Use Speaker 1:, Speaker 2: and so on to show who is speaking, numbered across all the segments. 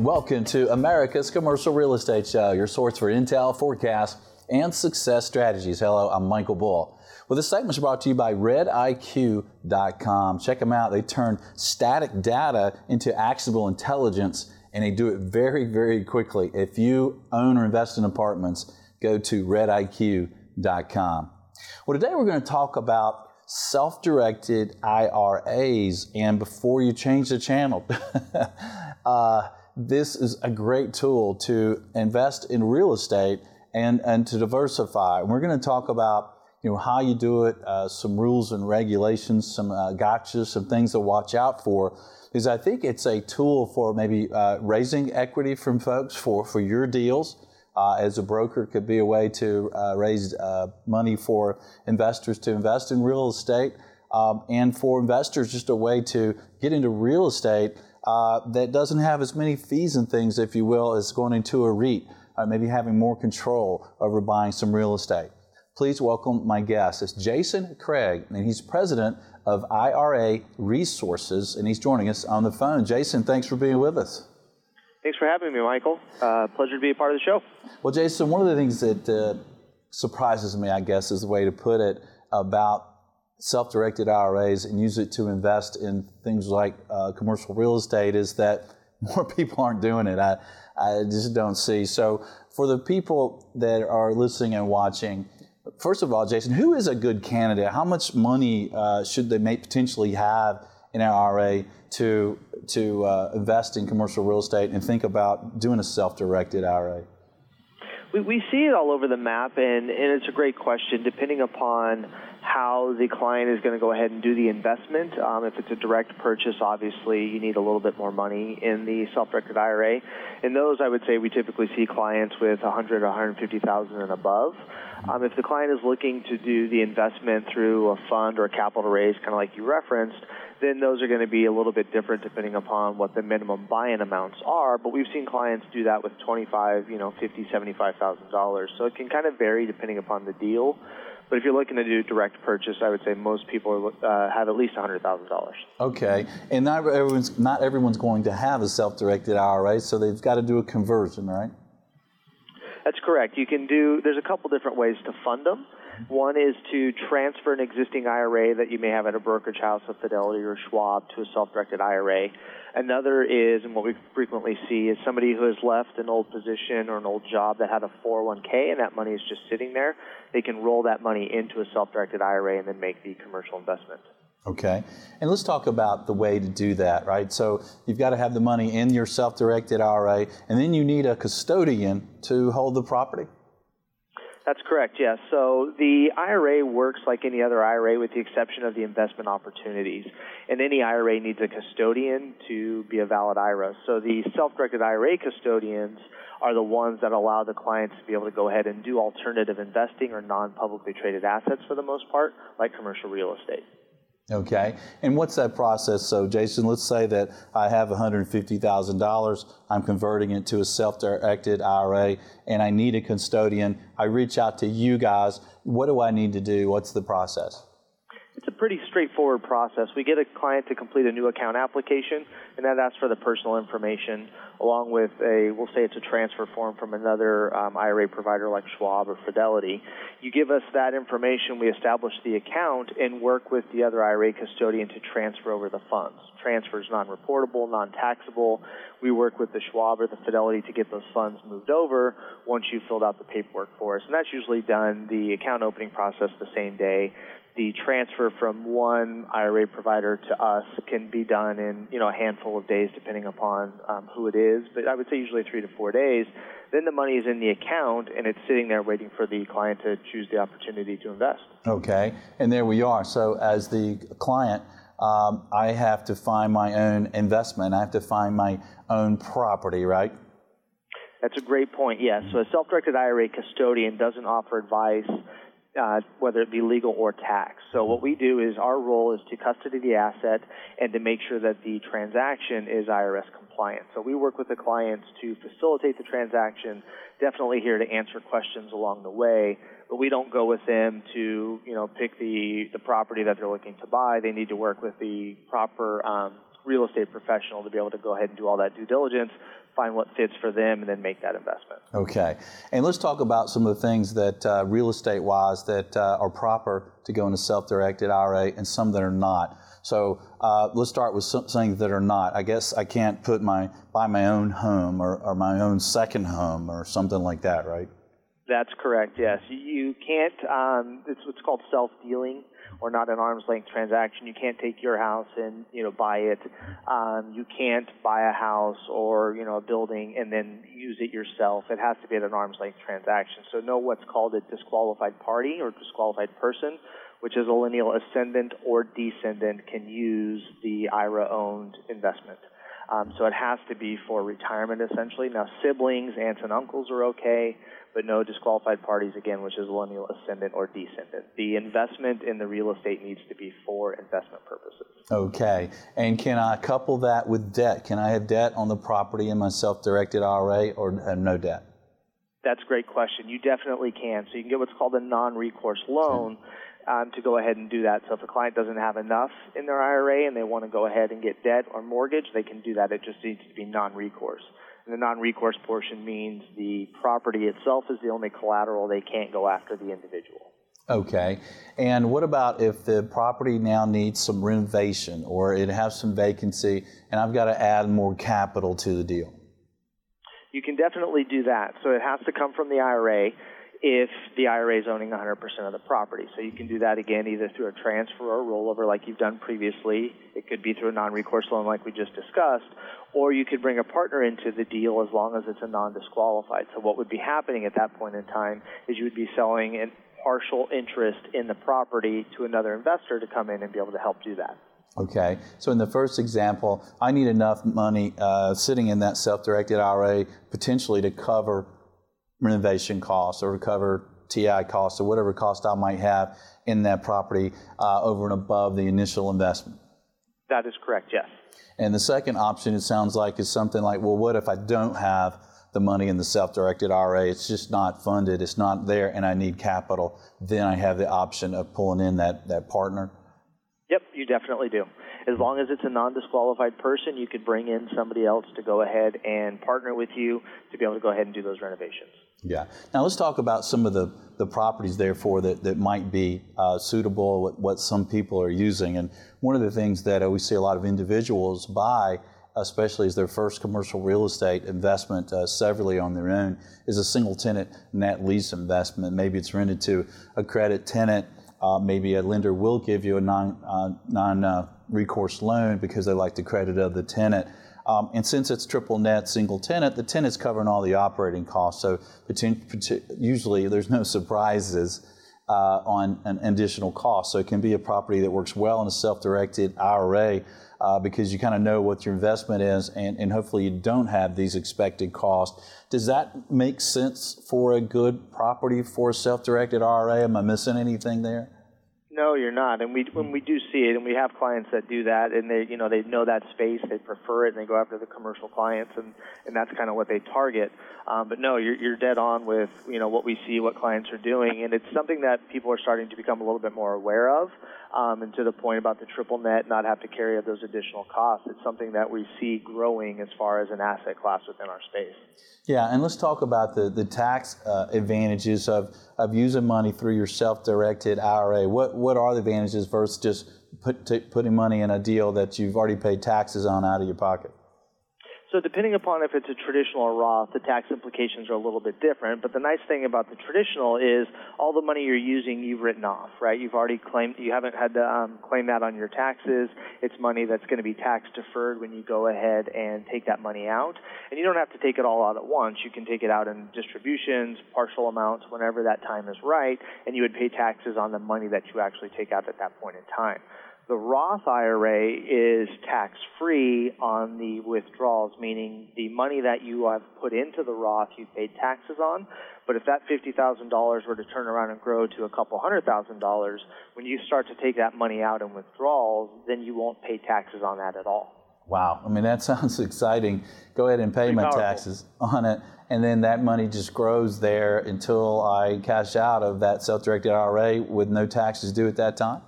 Speaker 1: Welcome to America's Commercial Real Estate Show, your source for intel, forecasts, and success strategies. Hello, I'm Michael Bull. Well, this segment is brought to you by RedIQ.com. Check them out. They turn static data into actionable intelligence, and they do it very, very quickly. If you own or invest in apartments, go to RedIQ.com. Well, today we're going to talk about self directed IRAs. And before you change the channel, uh, this is a great tool to invest in real estate and, and to diversify. And we're going to talk about you know how you do it, uh, some rules and regulations, some uh, gotchas, some things to watch out for. Because I think it's a tool for maybe uh, raising equity from folks for, for your deals. Uh, as a broker, could be a way to uh, raise uh, money for investors to invest in real estate, um, and for investors, just a way to get into real estate uh, that doesn't have as many fees and things, if you will, as going into a REIT, uh, maybe having more control over buying some real estate. Please welcome my guest. It's Jason Craig, and he's president of IRA Resources, and he's joining us on the phone. Jason, thanks for being with us.
Speaker 2: Thanks for having me, Michael. Uh, pleasure to be a part of the show.
Speaker 1: Well, Jason, one of the things that uh, surprises me, I guess, is the way to put it, about self-directed IRAs and use it to invest in things like uh, commercial real estate is that more people aren't doing it. I, I just don't see. So for the people that are listening and watching, first of all, Jason, who is a good candidate? How much money uh, should they potentially have in an IRA to to uh, invest in commercial real estate and think about doing a self-directed IRA?
Speaker 2: We, we see it all over the map, and, and it's a great question. Depending upon how the client is going to go ahead and do the investment, um, if it's a direct purchase, obviously you need a little bit more money in the self-directed IRA. In those, I would say we typically see clients with 100 or 150,000 and above. Um, if the client is looking to do the investment through a fund or a capital raise, kind of like you referenced, then those are going to be a little bit different depending upon what the minimum buy-in amounts are. But we've seen clients do that with 25, you know, 50, 75 thousand dollars. So it can kind of vary depending upon the deal. But if you're looking to do direct purchase, I would say most people uh, have at least hundred thousand dollars.
Speaker 1: Okay, and not everyone's not everyone's going to have a self-directed IRA, so they've got to do a conversion, right?
Speaker 2: That's correct. You can do. There's a couple different ways to fund them. One is to transfer an existing IRA that you may have at a brokerage house, a Fidelity or Schwab, to a self-directed IRA. Another is, and what we frequently see, is somebody who has left an old position or an old job that had a 401k and that money is just sitting there. They can roll that money into a self-directed IRA and then make the commercial investment.
Speaker 1: Okay. And let's talk about the way to do that, right? So you've got to have the money in your self directed IRA, and then you need a custodian to hold the property.
Speaker 2: That's correct, yes. So the IRA works like any other IRA with the exception of the investment opportunities. And any IRA needs a custodian to be a valid IRA. So the self directed IRA custodians are the ones that allow the clients to be able to go ahead and do alternative investing or non publicly traded assets for the most part, like commercial real estate.
Speaker 1: Okay, and what's that process? So, Jason, let's say that I have $150,000. I'm converting it to a self directed IRA and I need a custodian. I reach out to you guys. What do I need to do? What's the process?
Speaker 2: Pretty straightforward process. We get a client to complete a new account application, and that asks for the personal information along with a, we'll say it's a transfer form from another um, IRA provider like Schwab or Fidelity. You give us that information, we establish the account, and work with the other IRA custodian to transfer over the funds. Transfer is non-reportable, non-taxable. We work with the Schwab or the Fidelity to get those funds moved over once you've filled out the paperwork for us. And that's usually done the account opening process the same day the transfer from one IRA provider to us can be done in you know a handful of days, depending upon um, who it is. But I would say usually three to four days. Then the money is in the account and it's sitting there waiting for the client to choose the opportunity to invest.
Speaker 1: Okay, and there we are. So as the client. Um, I have to find my own investment. I have to find my own property, right?
Speaker 2: That's a great point, yes. So a self directed IRA custodian doesn't offer advice uh, whether it be legal or tax. So what we do is our role is to custody the asset and to make sure that the transaction is IRS compliant. So we work with the clients to facilitate the transaction, definitely here to answer questions along the way, but we don't go with them to, you know, pick the, the property that they're looking to buy. They need to work with the proper um, real estate professional to be able to go ahead and do all that due diligence, find what fits for them, and then make that investment.
Speaker 1: Okay. And let's talk about some of the things that uh, real estate wise that uh, are proper to go into self directed IRA and some that are not. So uh, let's start with some things that are not. I guess I can't put my buy my own home or, or my own second home or something like that, right?
Speaker 2: That's correct. Yes, you can't. Um, it's what's called self dealing or not an arm's length transaction. You can't take your house and you know buy it. Um, you can't buy a house or you know a building and then use it yourself. It has to be at an arm's length transaction. So know what's called a disqualified party or disqualified person, which is a lineal ascendant or descendant can use the IRA owned investment. Um, so it has to be for retirement essentially. Now siblings, aunts and uncles are okay but no disqualified parties again, which is lineal ascendant or descendant. The investment in the real estate needs to be for investment purposes.
Speaker 1: Okay. And can I couple that with debt? Can I have debt on the property in my self-directed IRA or no debt?
Speaker 2: That's a great question. You definitely can. So you can get what's called a non-recourse loan. Um, to go ahead and do that. So if a client doesn't have enough in their IRA and they want to go ahead and get debt or mortgage, they can do that. It just needs to be non-recourse. The non-recourse portion means the property itself is the only collateral. They can't go after the individual.
Speaker 1: Okay. And what about if the property now needs some renovation or it has some vacancy and I've got to add more capital to the deal?
Speaker 2: You can definitely do that. So it has to come from the IRA if the IRA is owning 100% of the property. So you can do that again either through a transfer or a rollover like you've done previously. It could be through a non-recourse loan like we just discussed, or you could bring a partner into the deal as long as it's a non-disqualified. So what would be happening at that point in time is you would be selling a partial interest in the property to another investor to come in and be able to help do that.
Speaker 1: Okay, so in the first example, I need enough money uh, sitting in that self-directed IRA potentially to cover renovation costs or recover TI costs or whatever cost I might have in that property uh, over and above the initial investment.
Speaker 2: That is correct, yes.
Speaker 1: And the second option, it sounds like, is something like, well, what if I don't have the money in the self-directed RA? It's just not funded, it's not there, and I need capital. Then I have the option of pulling in that, that partner.
Speaker 2: Yep, you definitely do. As long as it's a non-disqualified person, you could bring in somebody else to go ahead and partner with you to be able to go ahead and do those renovations.
Speaker 1: Yeah. Now let's talk about some of the, the properties, therefore, that, that might be uh, suitable, what, what some people are using. And one of the things that we see a lot of individuals buy, especially as their first commercial real estate investment uh, severally on their own, is a single tenant net lease investment. Maybe it's rented to a credit tenant. Uh, maybe a lender will give you a non, uh, non uh, recourse loan because they like the credit of the tenant. Um, and since it's triple net single tenant, the tenant's covering all the operating costs. So usually there's no surprises uh, on an additional cost. So it can be a property that works well in a self-directed IRA uh, because you kind of know what your investment is, and, and hopefully you don't have these expected costs. Does that make sense for a good property for a self-directed IRA? Am I missing anything there?
Speaker 2: No, you're not. And we when we do see it, and we have clients that do that, and they you know they know that space, they prefer it, and they go after the commercial clients, and and that's kind of what they target. Um, but no, you're you're dead on with you know what we see, what clients are doing, and it's something that people are starting to become a little bit more aware of. Um, and to the point about the triple net, not have to carry those additional costs. It's something that we see growing as far as an asset class within our space.
Speaker 1: Yeah, and let's talk about the, the tax uh, advantages of, of using money through your self-directed IRA. What, what are the advantages versus just put, t- putting money in a deal that you've already paid taxes on out of your pocket?
Speaker 2: So depending upon if it's a traditional or Roth, the tax implications are a little bit different. But the nice thing about the traditional is all the money you're using, you've written off, right? You've already claimed, you haven't had to um, claim that on your taxes. It's money that's going to be tax deferred when you go ahead and take that money out. And you don't have to take it all out at once. You can take it out in distributions, partial amounts, whenever that time is right, and you would pay taxes on the money that you actually take out at that point in time. The Roth IRA is tax free on the withdrawals, meaning the money that you have put into the Roth you paid taxes on. But if that $50,000 were to turn around and grow to a couple hundred thousand dollars, when you start to take that money out in withdrawals, then you won't pay taxes on that at all.
Speaker 1: Wow. I mean, that sounds exciting. Go ahead and pay my taxes on it. And then that money just grows there until I cash out of that self directed IRA with no taxes due at that time?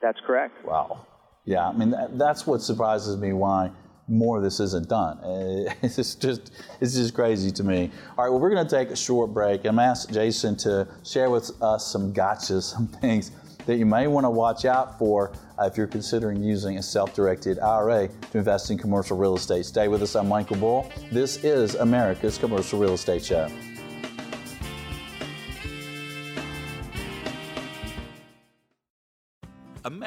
Speaker 2: That's correct.
Speaker 1: Wow. Yeah, I mean that, that's what surprises me. Why more of this isn't done? It's just it's just crazy to me. All right, well we're going to take a short break. I'm ask Jason to share with us some gotchas, some things that you may want to watch out for uh, if you're considering using a self-directed IRA to invest in commercial real estate. Stay with us. I'm Michael Bull. This is America's Commercial Real Estate Show.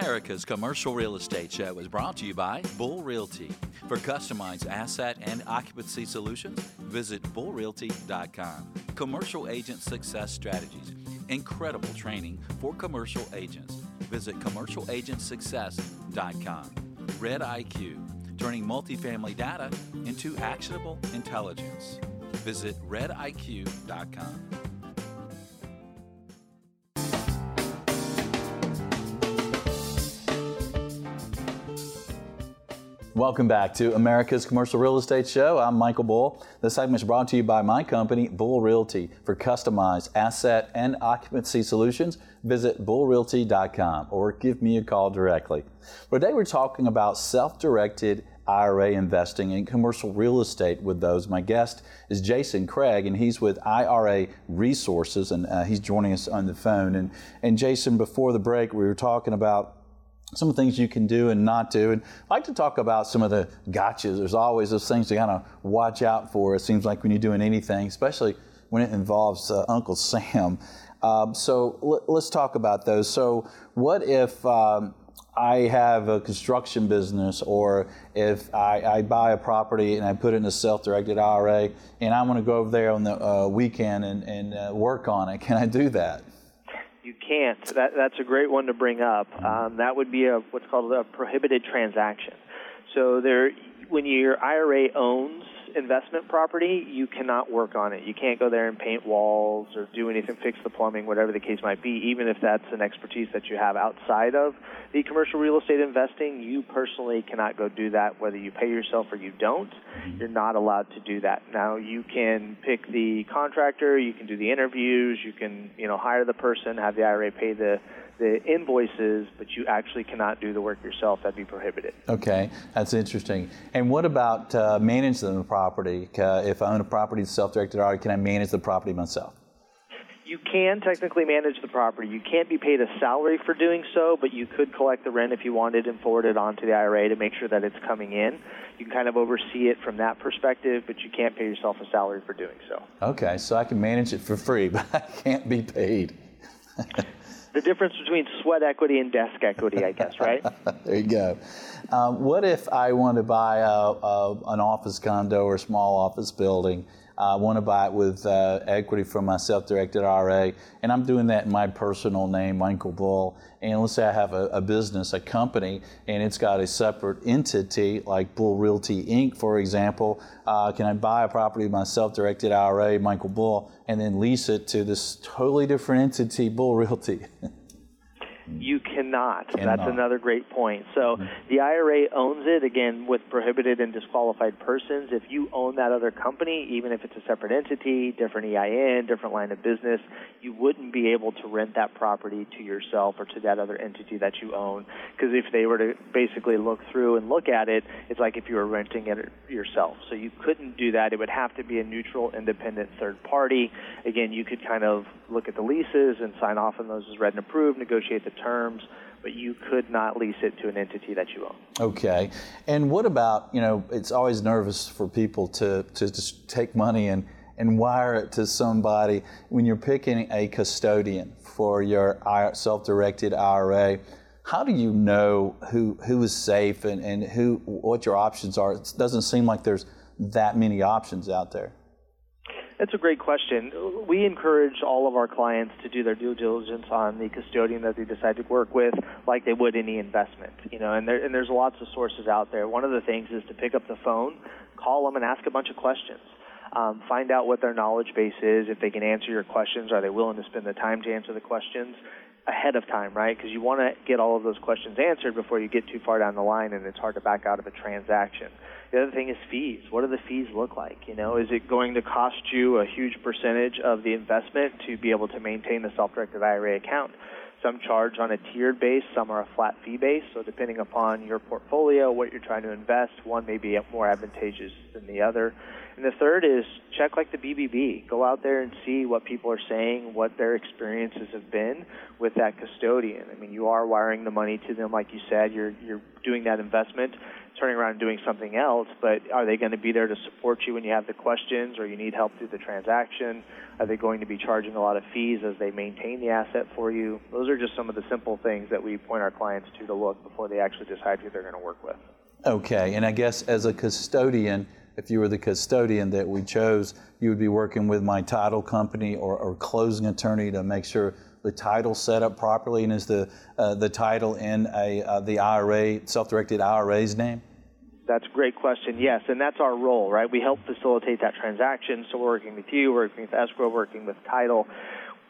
Speaker 1: America's Commercial Real Estate Show is brought to you by Bull Realty. For customized asset and occupancy solutions, visit bullrealty.com. Commercial Agent Success Strategies. Incredible training for commercial agents. Visit commercialagentsuccess.com. Red IQ, turning multifamily data into actionable intelligence. Visit rediq.com. Welcome back to America's Commercial Real Estate Show. I'm Michael Bull. This segment is brought to you by my company, Bull Realty. For customized asset and occupancy solutions, visit bullrealty.com or give me a call directly. Today we're talking about self-directed IRA investing in commercial real estate with those. My guest is Jason Craig, and he's with IRA Resources, and uh, he's joining us on the phone. And, and Jason, before the break, we were talking about some of the things you can do and not do. And I like to talk about some of the gotchas. There's always those things to kind of watch out for. It seems like when you're doing anything, especially when it involves uh, Uncle Sam. Um, so l- let's talk about those. So, what if um, I have a construction business, or if I, I, buy a property and I put it in a self-directed IRA, and I want to go over there on the uh, weekend and, and uh, work on it? Can I do that?
Speaker 2: You can't. That, that's a great one to bring up. Um, that would be a what's called a prohibited transaction. So there, when your IRA owns investment property, you cannot work on it. You can't go there and paint walls or do anything, fix the plumbing, whatever the case might be, even if that's an expertise that you have outside of the commercial real estate investing. You personally cannot go do that, whether you pay yourself or you don't. You're not allowed to do that. Now, you can pick the contractor, you can do the interviews, you can, you know, hire the person, have the IRA pay the the invoices, but you actually cannot do the work yourself. That'd be prohibited.
Speaker 1: Okay, that's interesting. And what about uh, managing the property? Uh, if I own a property self-directed already, can I manage the property myself?
Speaker 2: You can technically manage the property. You can't be paid a salary for doing so, but you could collect the rent if you wanted and forward it on to the IRA to make sure that it's coming in. You can kind of oversee it from that perspective, but you can't pay yourself a salary for doing so.
Speaker 1: Okay, so I can manage it for free, but I can't be paid.
Speaker 2: the difference between sweat equity and desk equity, I guess, right?
Speaker 1: there you go. Um, what if I want to buy a, a, an office condo or small office building? I want to buy it with uh, equity from my self-directed IRA, and I'm doing that in my personal name, Michael Bull. And let's say I have a, a, business, a company, and it's got a separate entity like Bull Realty Inc., for example. Uh, can I buy a property with my self-directed IRA, Michael Bull, and then lease it to this totally different entity, Bull Realty?
Speaker 2: You cannot. cannot. That's another great point. So mm-hmm. the IRA owns it, again, with prohibited and disqualified persons. If you own that other company, even if it's a separate entity, different EIN, different line of business, you wouldn't be able to rent that property to yourself or to that other entity that you own. Because if they were to basically look through and look at it, it's like if you were renting it yourself. So you couldn't do that. It would have to be a neutral, independent third party. Again, you could kind of look at the leases and sign off on those as read and approved, negotiate the terms, but you could not lease it to an entity that you own.
Speaker 1: Okay. And what about, you know, it's always nervous for people to, to just take money and, and wire it to somebody when you're picking a custodian for your self directed IRA. How do you know who, who is safe and, and who, what your options are? It doesn't seem like there's that many options out there.
Speaker 2: That's a great question. We encourage all of our clients to do their due diligence on the custodian that they decide to work with, like they would any investment. You know, and, there, and there's lots of sources out there. One of the things is to pick up the phone, call them, and ask a bunch of questions. Um, find out what their knowledge base is. If they can answer your questions, are they willing to spend the time to answer the questions? ahead of time, right? Because you want to get all of those questions answered before you get too far down the line and it's hard to back out of a transaction. The other thing is fees. What do the fees look like? You know, is it going to cost you a huge percentage of the investment to be able to maintain the self-directed IRA account? Some charge on a tiered base, some are a flat fee base. So depending upon your portfolio, what you're trying to invest, one may be more advantageous than the other. And the third is check like the BBB. Go out there and see what people are saying, what their experiences have been with that custodian. I mean, you are wiring the money to them, like you said. You're you're doing that investment, turning around and doing something else. But are they going to be there to support you when you have the questions, or you need help through the transaction? Are they going to be charging a lot of fees as they maintain the asset for you? Those are just some of the simple things that we point our clients to to look before they actually decide who they're going to work with.
Speaker 1: Okay, and I guess as a custodian if you were the custodian that we chose, you would be working with my title company or, or closing attorney to make sure the title set up properly. And is the uh, the title in a uh, the IRA self-directed IRA's name?
Speaker 2: That's a great question. Yes, and that's our role, right? We help facilitate that transaction. So we're working with you, working with escrow, working with title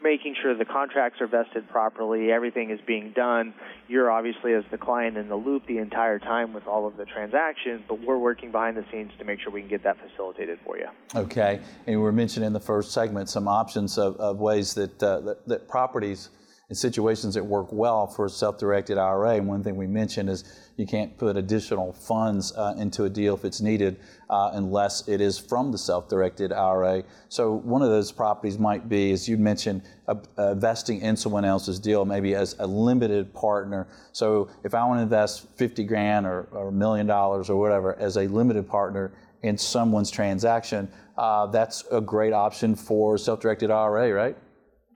Speaker 2: making sure the contracts are vested properly, everything is being done. You're obviously, as the client, in the loop the entire time with all of the transactions, but we're working behind the scenes to make sure we can get that facilitated for you.
Speaker 1: Okay, and we were mentioning in the first segment some options of, of ways that, uh, that, that properties in situations that work well for a self-directed IRA. And one thing we mentioned is you can't put additional funds uh, into a deal if it's needed uh, unless it is from the self-directed IRA. So one of those properties might be, as you mentioned, investing in someone else's deal, maybe as a limited partner. So if I want to invest 50 grand or a million dollars or whatever as a limited partner in someone's transaction, uh, that's a great option for self-directed IRA, right?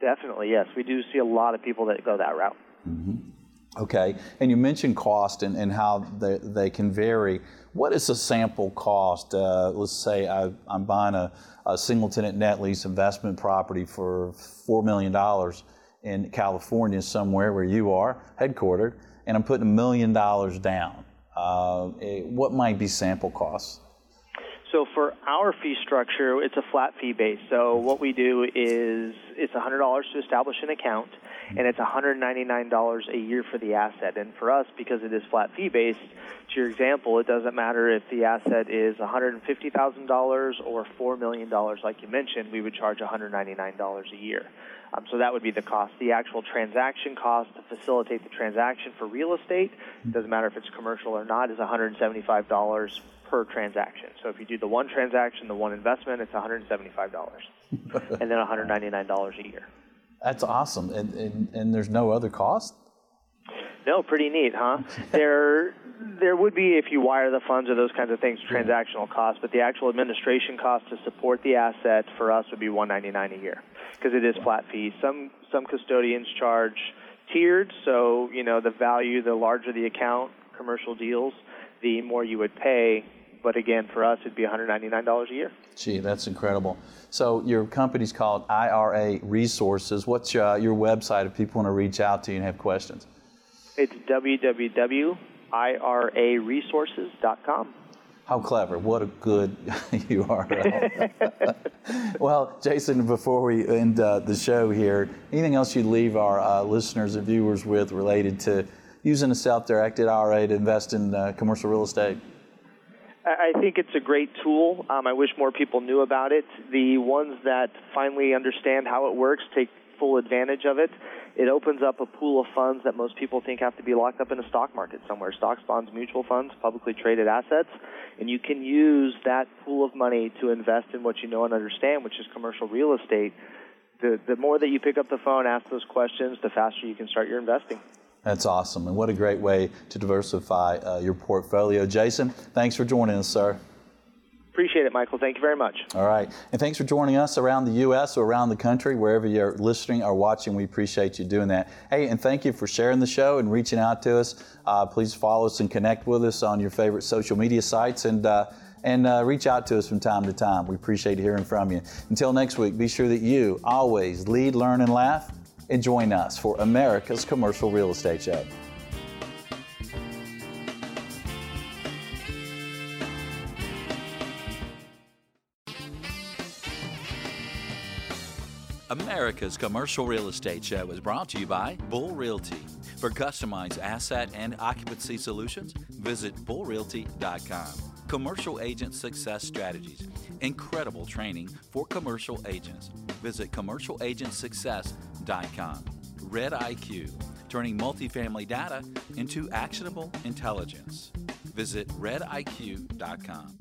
Speaker 2: Definitely, yes. We do see a lot of people that go that route.
Speaker 1: Mm-hmm. Okay, and you mentioned cost and, and how they, they can vary. What is a sample cost? Uh, let's say I, am buying a, a, single tenant net lease investment property for $4 million in California, somewhere where you are headquartered, and I'm putting a million dollars down. Uh, what might be sample costs?
Speaker 2: So for our fee structure, it's a flat fee base. So what we do is it's $100 to establish an account, and it's $199 a year for the asset. And for us, because it is flat fee based, to your example, it doesn't matter if the asset is $150,000 or $4 million, like you mentioned, we would charge $199 a year. Um, so that would be the cost. The actual transaction cost to facilitate the transaction for real estate, doesn't matter if it's commercial or not, is $175 per transaction. So if you do the one transaction, the one investment, it's $175, and then $199 a year.
Speaker 1: That's awesome, and, and, and there's no other cost.
Speaker 2: No, pretty neat, huh? there, there would be if you wire the funds or those kinds of things, transactional costs, but the actual administration cost to support the asset for us would be 199 a year because it is flat fee. Some some custodians charge tiered, so you know the value, the larger the account, commercial deals, the more you would pay. But again, for us, it'd be $199 a year.
Speaker 1: Gee, that's incredible. So your company's called IRA Resources. What's your, your website if people want to reach out to you and have questions?
Speaker 2: It's www.iraresources.com.
Speaker 1: How clever. What a good URL. well, Jason, before we end uh, the show here, anything else you'd leave our uh, listeners and viewers with related to using a self-directed IRA to invest in uh, commercial real estate?
Speaker 2: I think it's a great tool. Um, I wish more people knew about it. The ones that finally understand how it works take full advantage of it. It opens up a pool of funds that most people think have to be locked up in a stock market somewhere stocks, bonds, mutual funds, publicly traded assets. And you can use that pool of money to invest in what you know and understand, which is commercial real estate. The, the more that you pick up the phone, ask those questions, the faster you can start your investing.
Speaker 1: That's awesome. And what a great way to diversify uh, your portfolio. Jason, thanks for joining us, sir.
Speaker 2: Appreciate it, Michael. Thank you very much.
Speaker 1: All right. And thanks for joining us around the U.S. or around the country, wherever you're listening or watching. We appreciate you doing that. Hey, and thank you for sharing the show and reaching out to us. Uh, please follow us and connect with us on your favorite social media sites and, uh, and uh, reach out to us from time to time. We appreciate hearing from you. Until next week, be sure that you always lead, learn, and laugh and join us for America's Commercial Real Estate Show. America's Commercial Real Estate Show is brought to you by Bull Realty. For customized asset and occupancy solutions, visit bullrealty.com. Commercial Agent Success Strategies. Incredible training for commercial agents. Visit commercialagentsuccess.com. Red IQ, turning multifamily data into actionable intelligence. Visit rediq.com.